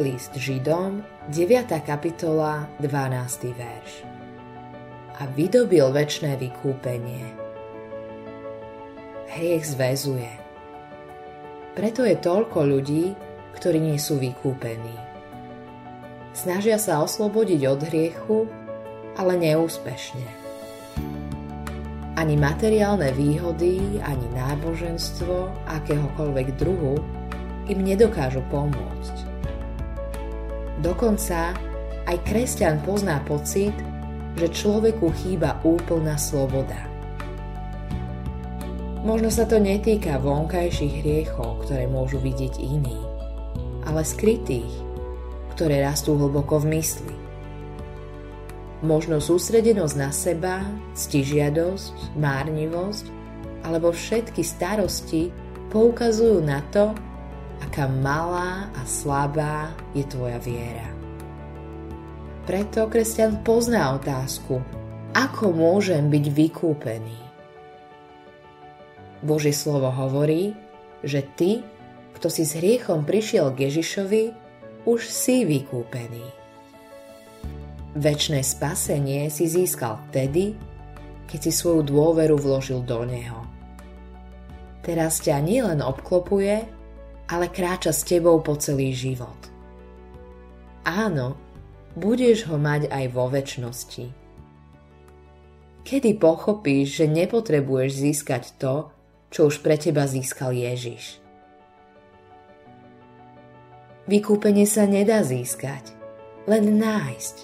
List Židom, 9. kapitola, 12. verš. A vydobil väčšné vykúpenie. Hriech zväzuje. Preto je toľko ľudí, ktorí nie sú vykúpení. Snažia sa oslobodiť od hriechu, ale neúspešne. Ani materiálne výhody, ani náboženstvo akéhokoľvek druhu im nedokážu pomôcť. Dokonca aj kresťan pozná pocit, že človeku chýba úplná sloboda. Možno sa to netýka vonkajších hriechov, ktoré môžu vidieť iní, ale skrytých, ktoré rastú hlboko v mysli. Možno sústredenosť na seba, ctižiadosť, márnivosť alebo všetky starosti poukazujú na to, aká malá a slabá je tvoja viera. Preto kresťan pozná otázku, ako môžem byť vykúpený. Božie slovo hovorí, že ty, kto si s hriechom prišiel k Ježišovi, už si vykúpený. Večné spasenie si získal vtedy, keď si svoju dôveru vložil do Neho. Teraz ťa nielen obklopuje, ale kráča s tebou po celý život. Áno, budeš ho mať aj vo väčšnosti. Kedy pochopíš, že nepotrebuješ získať to, čo už pre teba získal Ježiš? Vykúpenie sa nedá získať, len nájsť.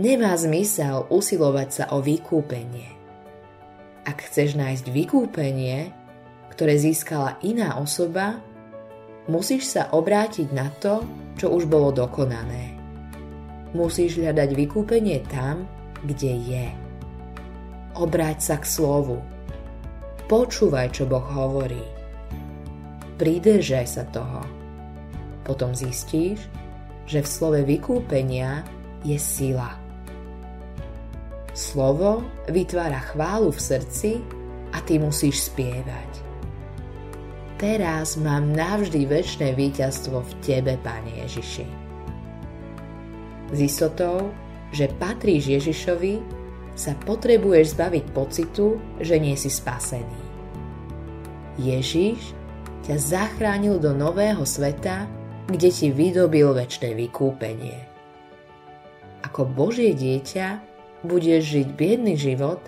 Nemá zmysel usilovať sa o vykúpenie. Ak chceš nájsť vykúpenie, ktoré získala iná osoba, musíš sa obrátiť na to, čo už bolo dokonané. Musíš hľadať vykúpenie tam, kde je. Obráť sa k slovu. Počúvaj, čo Boh hovorí. Pridržaj sa toho. Potom zistíš, že v slove vykúpenia je sila. Slovo vytvára chválu v srdci a ty musíš spievať teraz mám navždy väčšie víťazstvo v Tebe, Pane Ježiši. S istotou, že patríš Ježišovi, sa potrebuješ zbaviť pocitu, že nie si spasený. Ježiš ťa zachránil do nového sveta, kde ti vydobil väčšie vykúpenie. Ako Božie dieťa budeš žiť biedný život,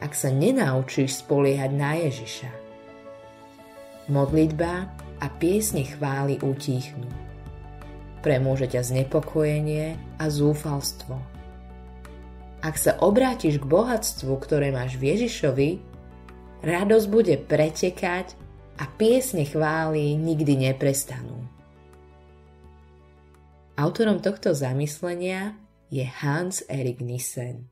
ak sa nenaučíš spoliehať na Ježiša modlitba a piesne chvály utíchnú. Premôže ťa znepokojenie a zúfalstvo. Ak sa obrátiš k bohatstvu, ktoré máš v Ježišovi, radosť bude pretekať a piesne chvály nikdy neprestanú. Autorom tohto zamyslenia je Hans Erik Nissen.